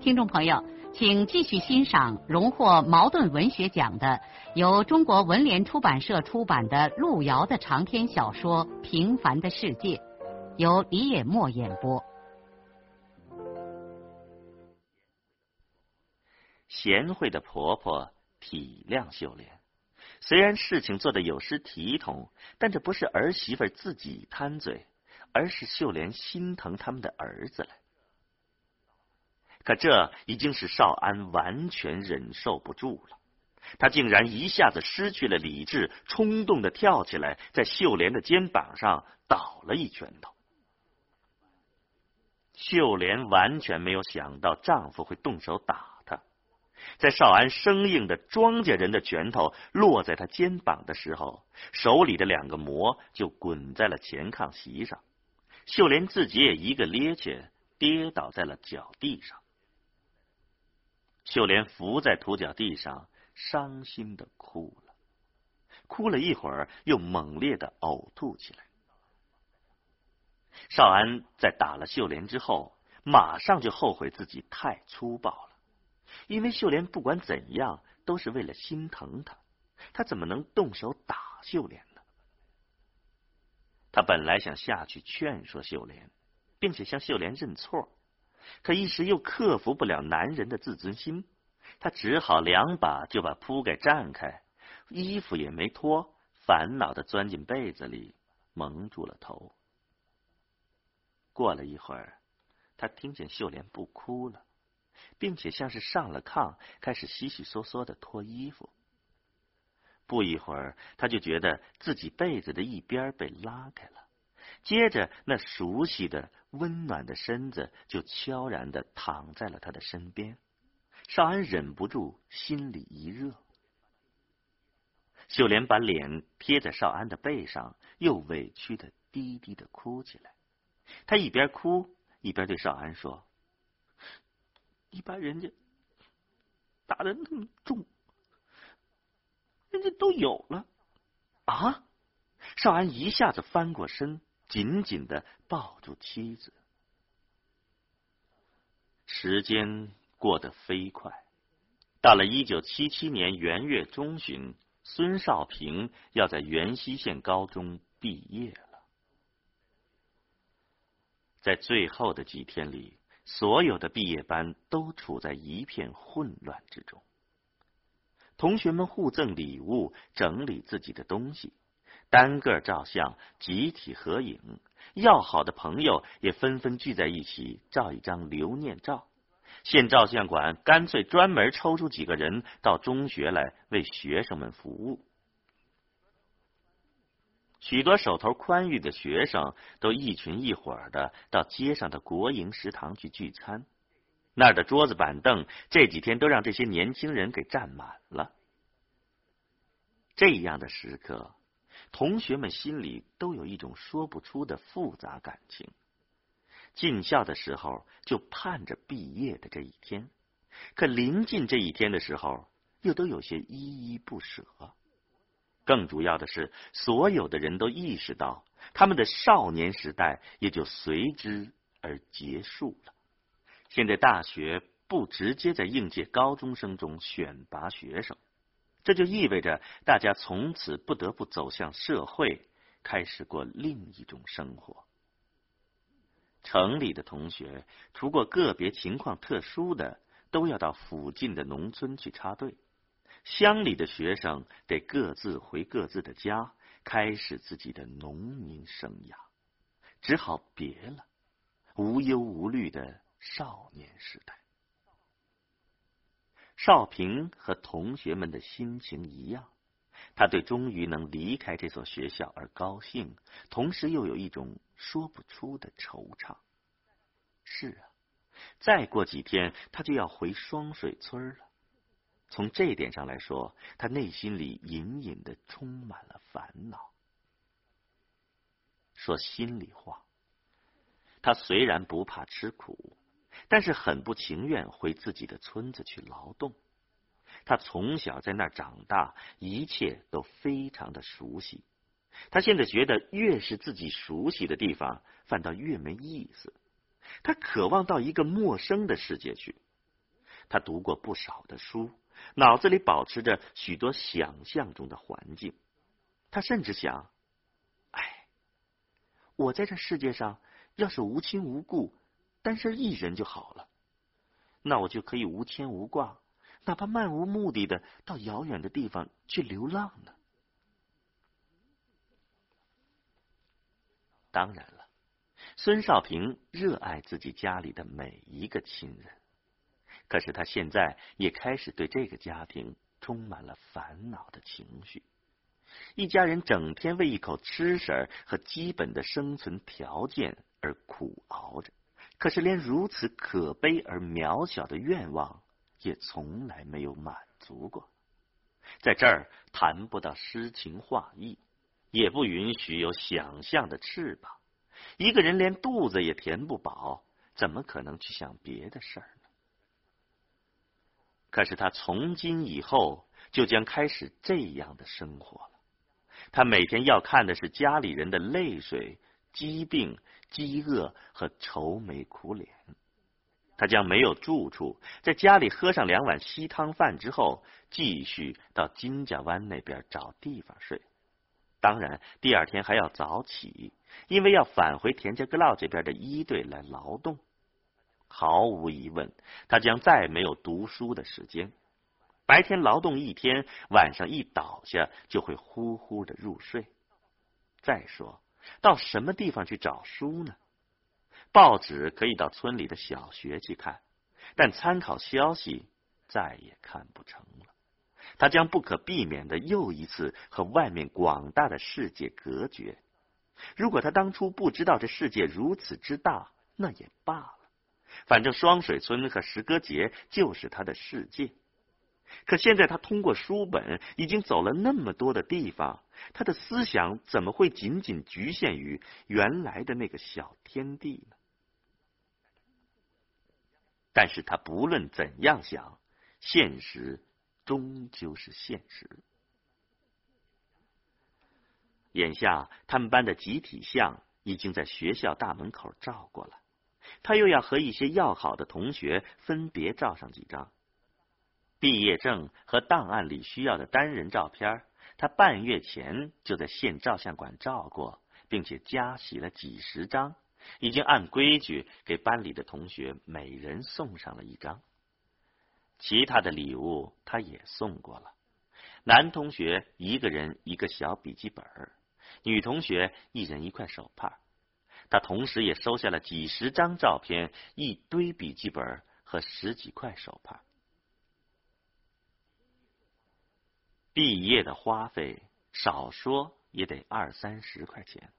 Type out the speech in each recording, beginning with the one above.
听众朋友，请继续欣赏荣获茅盾文学奖的、由中国文联出版社出版的路遥的长篇小说《平凡的世界》，由李野墨演播。贤惠的婆婆体谅秀莲，虽然事情做的有失体统，但这不是儿媳妇自己贪嘴，而是秀莲心疼他们的儿子了。可这已经使少安完全忍受不住了，他竟然一下子失去了理智，冲动的跳起来，在秀莲的肩膀上倒了一拳头。秀莲完全没有想到丈夫会动手打她，在少安生硬的庄稼人的拳头落在她肩膀的时候，手里的两个馍就滚在了前炕席上，秀莲自己也一个趔趄，跌倒在了脚地上。秀莲伏在土脚地上，伤心的哭了，哭了一会儿，又猛烈的呕吐起来。少安在打了秀莲之后，马上就后悔自己太粗暴了，因为秀莲不管怎样都是为了心疼他，他怎么能动手打秀莲呢？他本来想下去劝说秀莲，并且向秀莲认错。可一时又克服不了男人的自尊心，他只好两把就把铺盖占开，衣服也没脱，烦恼的钻进被子里，蒙住了头。过了一会儿，他听见秀莲不哭了，并且像是上了炕，开始稀稀嗦嗦的脱衣服。不一会儿，他就觉得自己被子的一边被拉开了。接着，那熟悉的、温暖的身子就悄然的躺在了他的身边。少安忍不住心里一热。秀莲把脸贴在少安的背上，又委屈的低低的哭起来。她一边哭一边对少安说：“你把人家打的那么重，人家都有了啊！”少安一下子翻过身。紧紧的抱住妻子。时间过得飞快，到了一九七七年元月中旬，孙少平要在元溪县高中毕业了。在最后的几天里，所有的毕业班都处在一片混乱之中。同学们互赠礼物，整理自己的东西。单个照相，集体合影，要好的朋友也纷纷聚在一起照一张留念照。县照相馆干脆专门抽出几个人到中学来为学生们服务。许多手头宽裕的学生都一群一伙的到街上的国营食堂去聚餐，那儿的桌子板凳这几天都让这些年轻人给占满了。这样的时刻。同学们心里都有一种说不出的复杂感情。进校的时候就盼着毕业的这一天，可临近这一天的时候，又都有些依依不舍。更主要的是，所有的人都意识到，他们的少年时代也就随之而结束了。现在大学不直接在应届高中生中选拔学生。这就意味着大家从此不得不走向社会，开始过另一种生活。城里的同学，除过个别情况特殊的，都要到附近的农村去插队；乡里的学生得各自回各自的家，开始自己的农民生涯，只好别了无忧无虑的少年时代。少平和同学们的心情一样，他对终于能离开这所学校而高兴，同时又有一种说不出的惆怅。是啊，再过几天他就要回双水村了。从这一点上来说，他内心里隐隐的充满了烦恼。说心里话，他虽然不怕吃苦，但是很不情愿回自己的村子去劳动。他从小在那儿长大，一切都非常的熟悉。他现在觉得，越是自己熟悉的地方，反倒越没意思。他渴望到一个陌生的世界去。他读过不少的书，脑子里保持着许多想象中的环境。他甚至想：哎，我在这世界上要是无亲无故，单身一人就好了，那我就可以无牵无挂。哪怕漫无目的的到遥远的地方去流浪呢？当然了，孙少平热爱自己家里的每一个亲人，可是他现在也开始对这个家庭充满了烦恼的情绪。一家人整天为一口吃食和基本的生存条件而苦熬着，可是连如此可悲而渺小的愿望。也从来没有满足过，在这儿谈不到诗情画意，也不允许有想象的翅膀。一个人连肚子也填不饱，怎么可能去想别的事儿呢？可是他从今以后就将开始这样的生活了。他每天要看的是家里人的泪水、疾病、饥饿和愁眉苦脸。他将没有住处，在家里喝上两碗稀汤饭之后，继续到金家湾那边找地方睡。当然，第二天还要早起，因为要返回田家阁老这边的一队来劳动。毫无疑问，他将再没有读书的时间。白天劳动一天，晚上一倒下就会呼呼的入睡。再说，到什么地方去找书呢？报纸可以到村里的小学去看，但参考消息再也看不成了。他将不可避免的又一次和外面广大的世界隔绝。如果他当初不知道这世界如此之大，那也罢了。反正双水村和石歌节就是他的世界。可现在他通过书本已经走了那么多的地方，他的思想怎么会仅仅局限于原来的那个小天地呢？但是他不论怎样想，现实终究是现实。眼下他们班的集体像已经在学校大门口照过了，他又要和一些要好的同学分别照上几张毕业证和档案里需要的单人照片。他半月前就在县照相馆照过，并且加洗了几十张。已经按规矩给班里的同学每人送上了一张，其他的礼物他也送过了。男同学一个人一个小笔记本，女同学一人一块手帕。他同时也收下了几十张照片、一堆笔记本和十几块手帕。毕业的花费少说也得二三十块钱。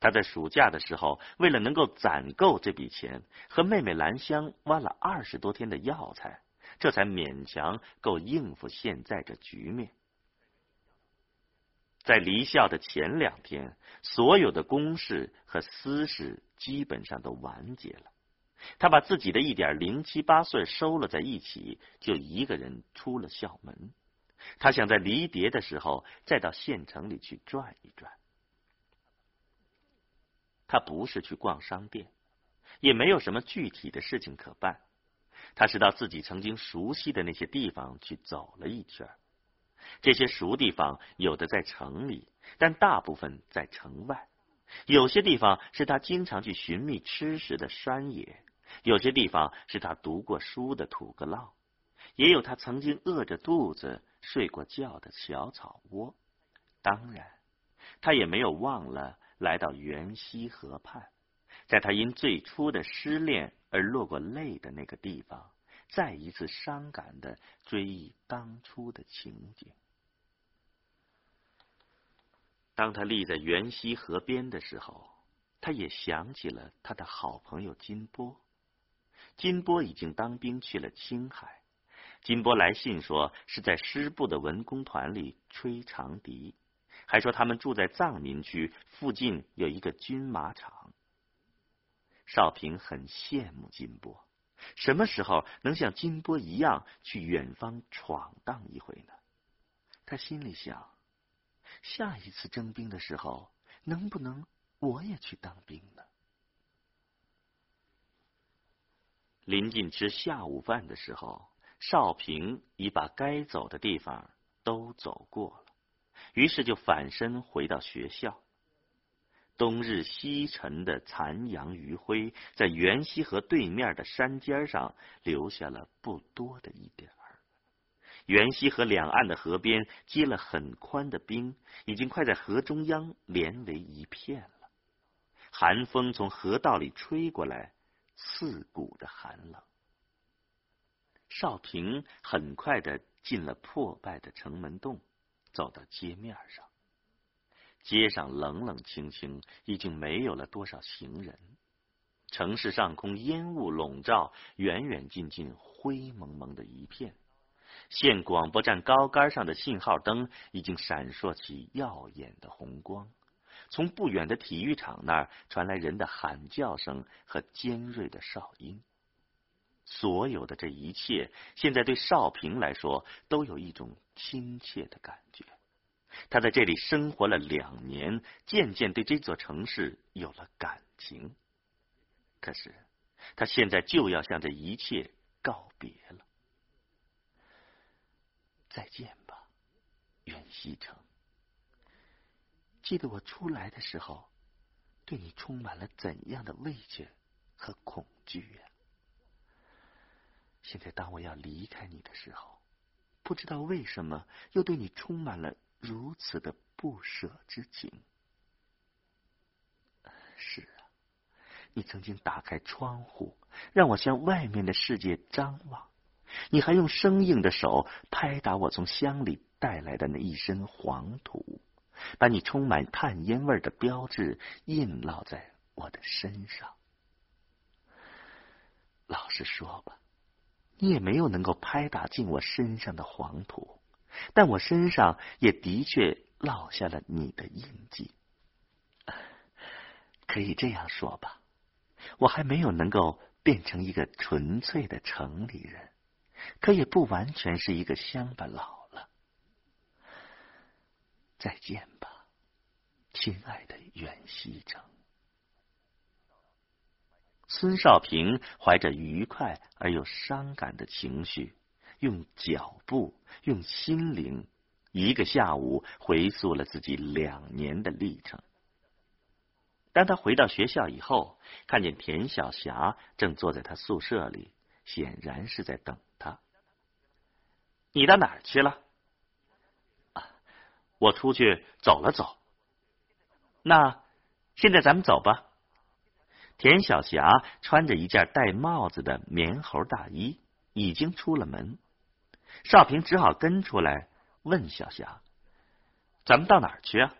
他在暑假的时候，为了能够攒够这笔钱，和妹妹兰香挖了二十多天的药材，这才勉强够应付现在这局面。在离校的前两天，所有的公事和私事基本上都完结了。他把自己的一点零七八碎收了在一起，就一个人出了校门。他想在离别的时候，再到县城里去转一转。他不是去逛商店，也没有什么具体的事情可办。他是到自己曾经熟悉的那些地方去走了一圈。这些熟地方有的在城里，但大部分在城外。有些地方是他经常去寻觅吃食的山野，有些地方是他读过书的土阁涝，也有他曾经饿着肚子睡过觉的小草窝。当然，他也没有忘了。来到元溪河畔，在他因最初的失恋而落过泪的那个地方，再一次伤感的追忆当初的情景。当他立在元溪河边的时候，他也想起了他的好朋友金波。金波已经当兵去了青海。金波来信说是在师部的文工团里吹长笛，还说他们住在藏民区附近有一个军马场。少平很羡慕金波，什么时候能像金波一样去远方闯荡一回呢？他心里想，下一次征兵的时候，能不能我也去当兵呢？临近吃下午饭的时候，少平已把该走的地方都走过了，于是就返身回到学校。冬日西沉的残阳余晖，在袁溪河对面的山尖上留下了不多的一点儿。袁溪河两岸的河边结了很宽的冰，已经快在河中央连为一片了。寒风从河道里吹过来，刺骨的寒冷。少平很快的进了破败的城门洞，走到街面上。街上冷冷清清，已经没有了多少行人。城市上空烟雾笼罩，远远近近灰蒙蒙的一片。县广播站高杆上的信号灯已经闪烁起耀眼的红光。从不远的体育场那儿传来人的喊叫声和尖锐的哨音。所有的这一切，现在对少平来说都有一种亲切的感觉。他在这里生活了两年，渐渐对这座城市有了感情。可是，他现在就要向这一切告别了。再见吧，袁西城。记得我出来的时候，对你充满了怎样的畏惧和恐惧呀！现在当我要离开你的时候，不知道为什么又对你充满了。如此的不舍之情。是啊，你曾经打开窗户，让我向外面的世界张望；你还用生硬的手拍打我从乡里带来的那一身黄土，把你充满炭烟味的标志印烙在我的身上。老实说吧，你也没有能够拍打进我身上的黄土。但我身上也的确落下了你的印记，可以这样说吧，我还没有能够变成一个纯粹的城里人，可也不完全是一个乡巴佬了。再见吧，亲爱的袁西城。孙少平怀着愉快而又伤感的情绪。用脚步，用心灵，一个下午回溯了自己两年的历程。当他回到学校以后，看见田晓霞正坐在他宿舍里，显然是在等他。你到哪儿去了？啊我出去走了走。那现在咱们走吧。田小霞穿着一件戴帽子的棉猴大衣，已经出了门。少平只好跟出来问小霞：“咱们到哪儿去啊？”“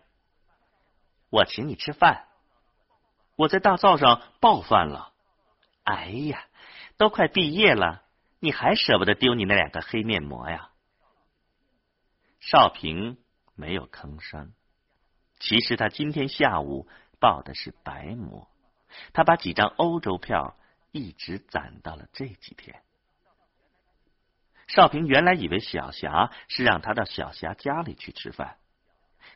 我请你吃饭。”“我在大灶上爆饭了。”“哎呀，都快毕业了，你还舍不得丢你那两个黑面膜呀？”少平没有吭声。其实他今天下午报的是白膜，他把几张欧洲票一直攒到了这几天。少平原来以为小霞是让他到小霞家里去吃饭，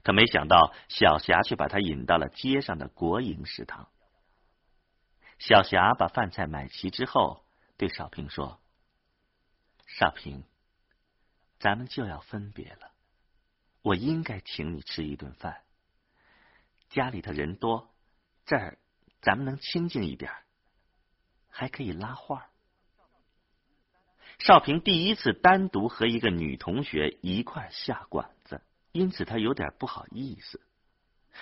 可没想到小霞却把他引到了街上的国营食堂。小霞把饭菜买齐之后，对少平说：“少平，咱们就要分别了，我应该请你吃一顿饭。家里头人多，这儿咱们能清静一点，还可以拉话。”少平第一次单独和一个女同学一块下馆子，因此他有点不好意思。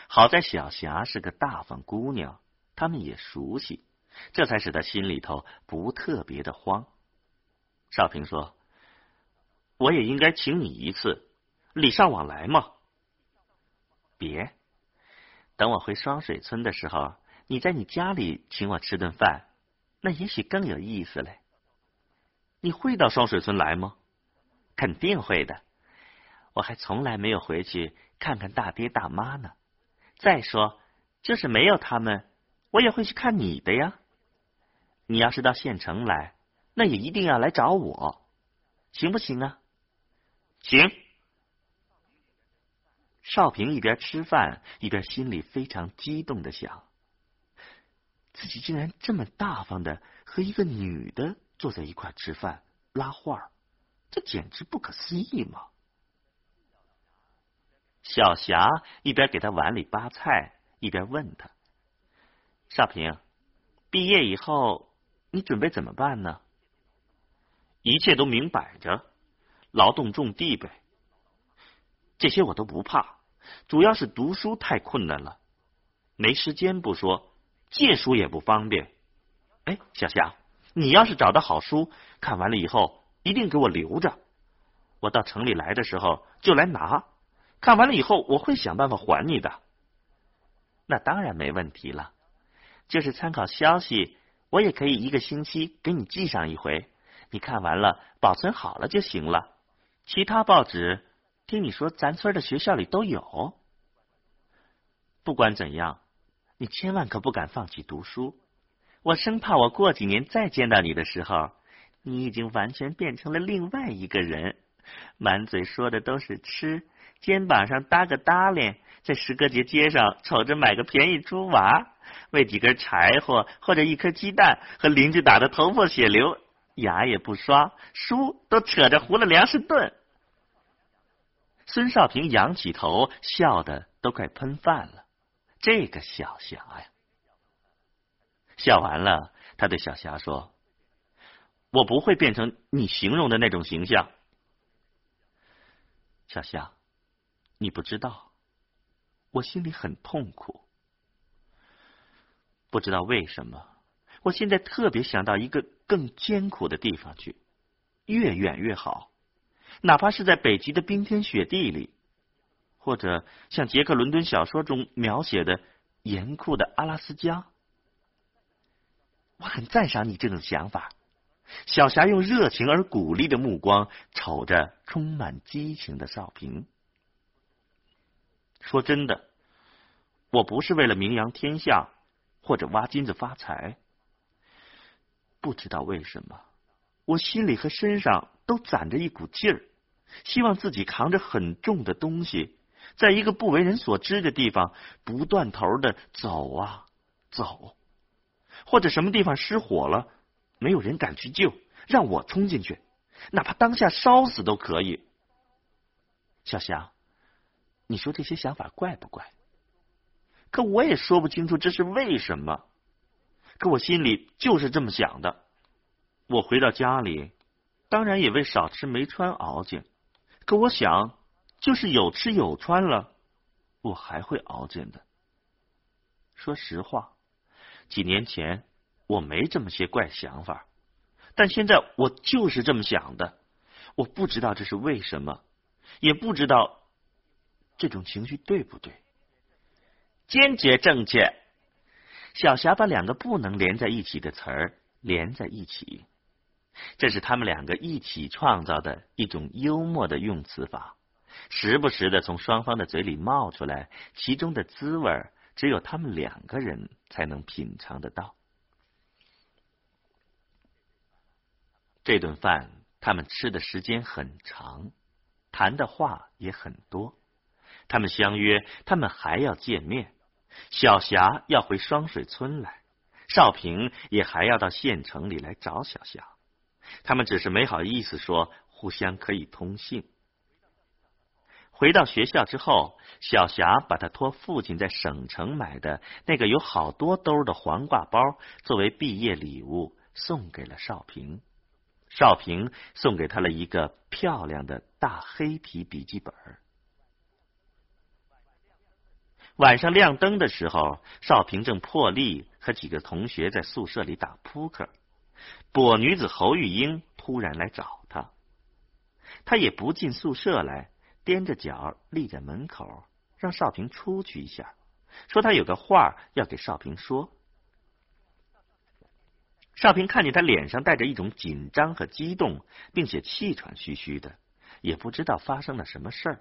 好在小霞是个大方姑娘，他们也熟悉，这才使他心里头不特别的慌。少平说：“我也应该请你一次，礼尚往来嘛。”别，等我回双水村的时候，你在你家里请我吃顿饭，那也许更有意思嘞。你会到双水村来吗？肯定会的。我还从来没有回去看看大爹大妈呢。再说，就是没有他们，我也会去看你的呀。你要是到县城来，那也一定要来找我，行不行啊？行。少平一边吃饭，一边心里非常激动的想：自己竟然这么大方的和一个女的坐在一块吃饭拉话，这简直不可思议嘛！小霞一边给他碗里扒菜，一边问他：“少平，毕业以后你准备怎么办呢？”一切都明摆着，劳动种地呗。这些我都不怕，主要是读书太困难了，没时间不说，借书也不方便。哎，小霞，你要是找到好书，看完了以后一定给我留着，我到城里来的时候就来拿。看完了以后，我会想办法还你的。那当然没问题了，就是参考消息，我也可以一个星期给你寄上一回。你看完了，保存好了就行了。其他报纸，听你说咱村的学校里都有。不管怎样，你千万可不敢放弃读书。我生怕我过几年再见到你的时候，你已经完全变成了另外一个人，满嘴说的都是吃。肩膀上搭个搭链，在石歌节街上瞅着买个便宜猪娃，为几根柴火或者一颗鸡蛋，和邻居打得头破血流，牙也不刷，书都扯着糊了粮食炖。孙少平仰起头，笑得都快喷饭了。这个小霞呀，笑完了，他对小霞说：“我不会变成你形容的那种形象。”小霞。你不知道，我心里很痛苦。不知道为什么，我现在特别想到一个更艰苦的地方去，越远越好，哪怕是在北极的冰天雪地里，或者像杰克·伦敦小说中描写的严酷的阿拉斯加。我很赞赏你这种想法。小霞用热情而鼓励的目光瞅着充满激情的少平。说真的，我不是为了名扬天下或者挖金子发财。不知道为什么，我心里和身上都攒着一股劲儿，希望自己扛着很重的东西，在一个不为人所知的地方不断头的走啊走，或者什么地方失火了，没有人敢去救，让我冲进去，哪怕当下烧死都可以。小霞。你说这些想法怪不怪？可我也说不清楚这是为什么。可我心里就是这么想的。我回到家里，当然也为少吃没穿熬劲。可我想，就是有吃有穿了，我还会熬劲的。说实话，几年前我没这么些怪想法，但现在我就是这么想的。我不知道这是为什么，也不知道。这种情绪对不对？坚决正确。小霞把两个不能连在一起的词儿连在一起，这是他们两个一起创造的一种幽默的用词法，时不时的从双方的嘴里冒出来，其中的滋味只有他们两个人才能品尝得到。这顿饭他们吃的时间很长，谈的话也很多。他们相约，他们还要见面。小霞要回双水村来，少平也还要到县城里来找小霞。他们只是没好意思说，互相可以通信。回到学校之后，小霞把他托父亲在省城买的那个有好多兜的黄瓜包作为毕业礼物送给了少平。少平送给他了一个漂亮的大黑皮笔记本。晚上亮灯的时候，少平正破例和几个同学在宿舍里打扑克。跛女子侯玉英突然来找他，他也不进宿舍来，踮着脚立在门口，让少平出去一下，说他有个话要给少平说。少平看见他脸上带着一种紧张和激动，并且气喘吁吁的，也不知道发生了什么事儿，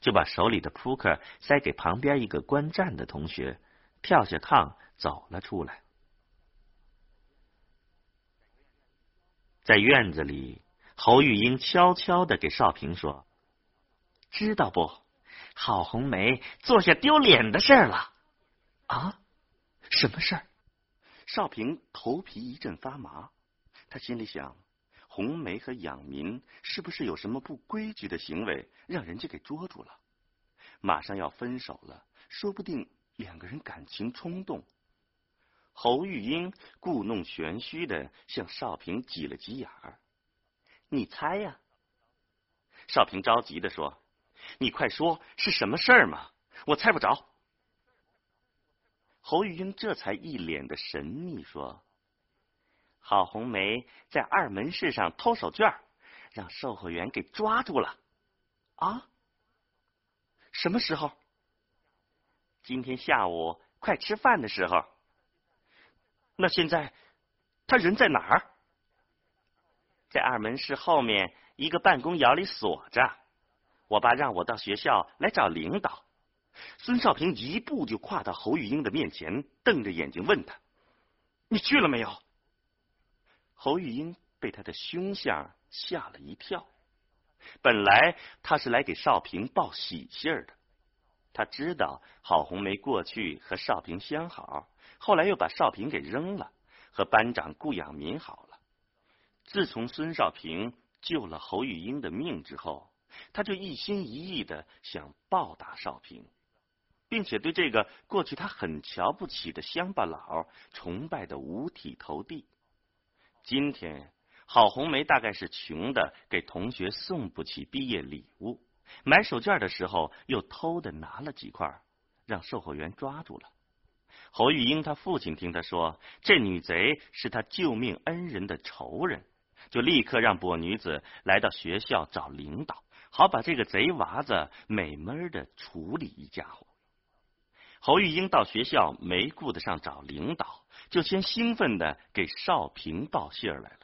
就把手里的扑克塞给旁边一个观战的同学，跳下炕走了出来。在院子里，侯玉英悄悄的给少平说：“知道不？郝红梅做下丢脸的事儿了。”啊？什么事儿？少平头皮一阵发麻，他心里想：红梅和养民是不是有什么不规矩的行为，让人家给捉住了？马上要分手了，说不定两个人感情冲动。侯玉英故弄玄虚的向少平挤了挤眼儿：“你猜呀？”少平着急的说：“你快说是什么事儿嘛？我猜不着。”侯玉英这才一脸的神秘说：“郝红梅在二门市上偷手绢，让售货员给抓住了。”啊？什么时候？今天下午快吃饭的时候。那现在他人在哪儿？在二门市后面一个办公窑里锁着。我爸让我到学校来找领导。孙少平一步就跨到侯玉英的面前，瞪着眼睛问他：“你去了没有？”侯玉英被他的凶相吓了一跳。本来他是来给少平报喜信儿的，他知道郝红梅过去和少平相好，后来又把少平给扔了，和班长顾养民好了。自从孙少平救了侯玉英的命之后，他就一心一意的想报答少平。并且对这个过去他很瞧不起的乡巴佬崇拜的五体投地。今天郝红梅大概是穷的，给同学送不起毕业礼物，买手绢的时候又偷的拿了几块，让售货员抓住了。侯玉英他父亲听他说这女贼是他救命恩人的仇人，就立刻让跛女子来到学校找领导，好把这个贼娃子美门的处理一家伙。侯玉英到学校没顾得上找领导，就先兴奋的给少平报信儿来了。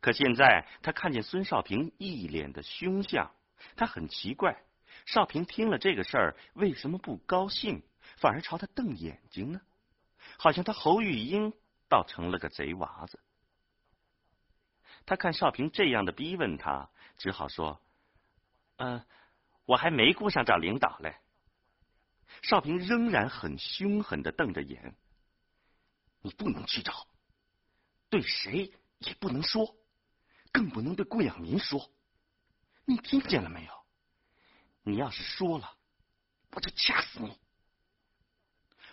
可现在他看见孙少平一脸的凶相，他很奇怪，少平听了这个事儿为什么不高兴，反而朝他瞪眼睛呢？好像他侯玉英倒成了个贼娃子。他看少平这样的逼问他，只好说：“嗯，我还没顾上找领导嘞。”少平仍然很凶狠的瞪着眼，你不能去找，对谁也不能说，更不能对顾养民说，你听见了没有？你要是说了，我就掐死你！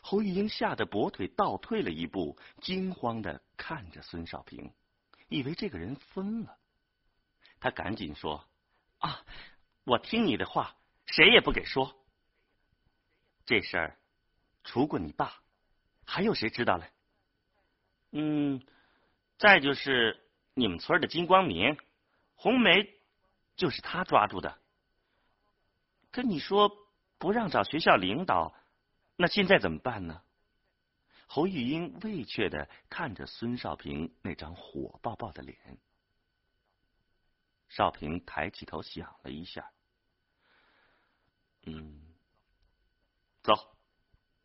侯玉英吓得跛腿倒退了一步，惊慌的看着孙少平，以为这个人疯了。他赶紧说：“啊，我听你的话，谁也不给说。”这事儿，除过你爸，还有谁知道嘞？嗯，再就是你们村的金光明，红梅就是他抓住的。可你说不让找学校领导，那现在怎么办呢？侯玉英畏怯的看着孙少平那张火爆爆的脸。少平抬起头想了一下，嗯。走，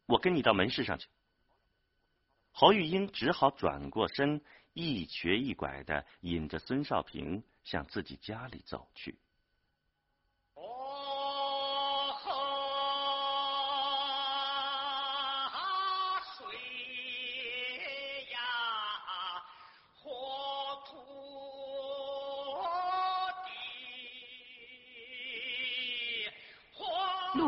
我跟你到门市上去。侯玉英只好转过身，一瘸一拐的引着孙少平向自己家里走去。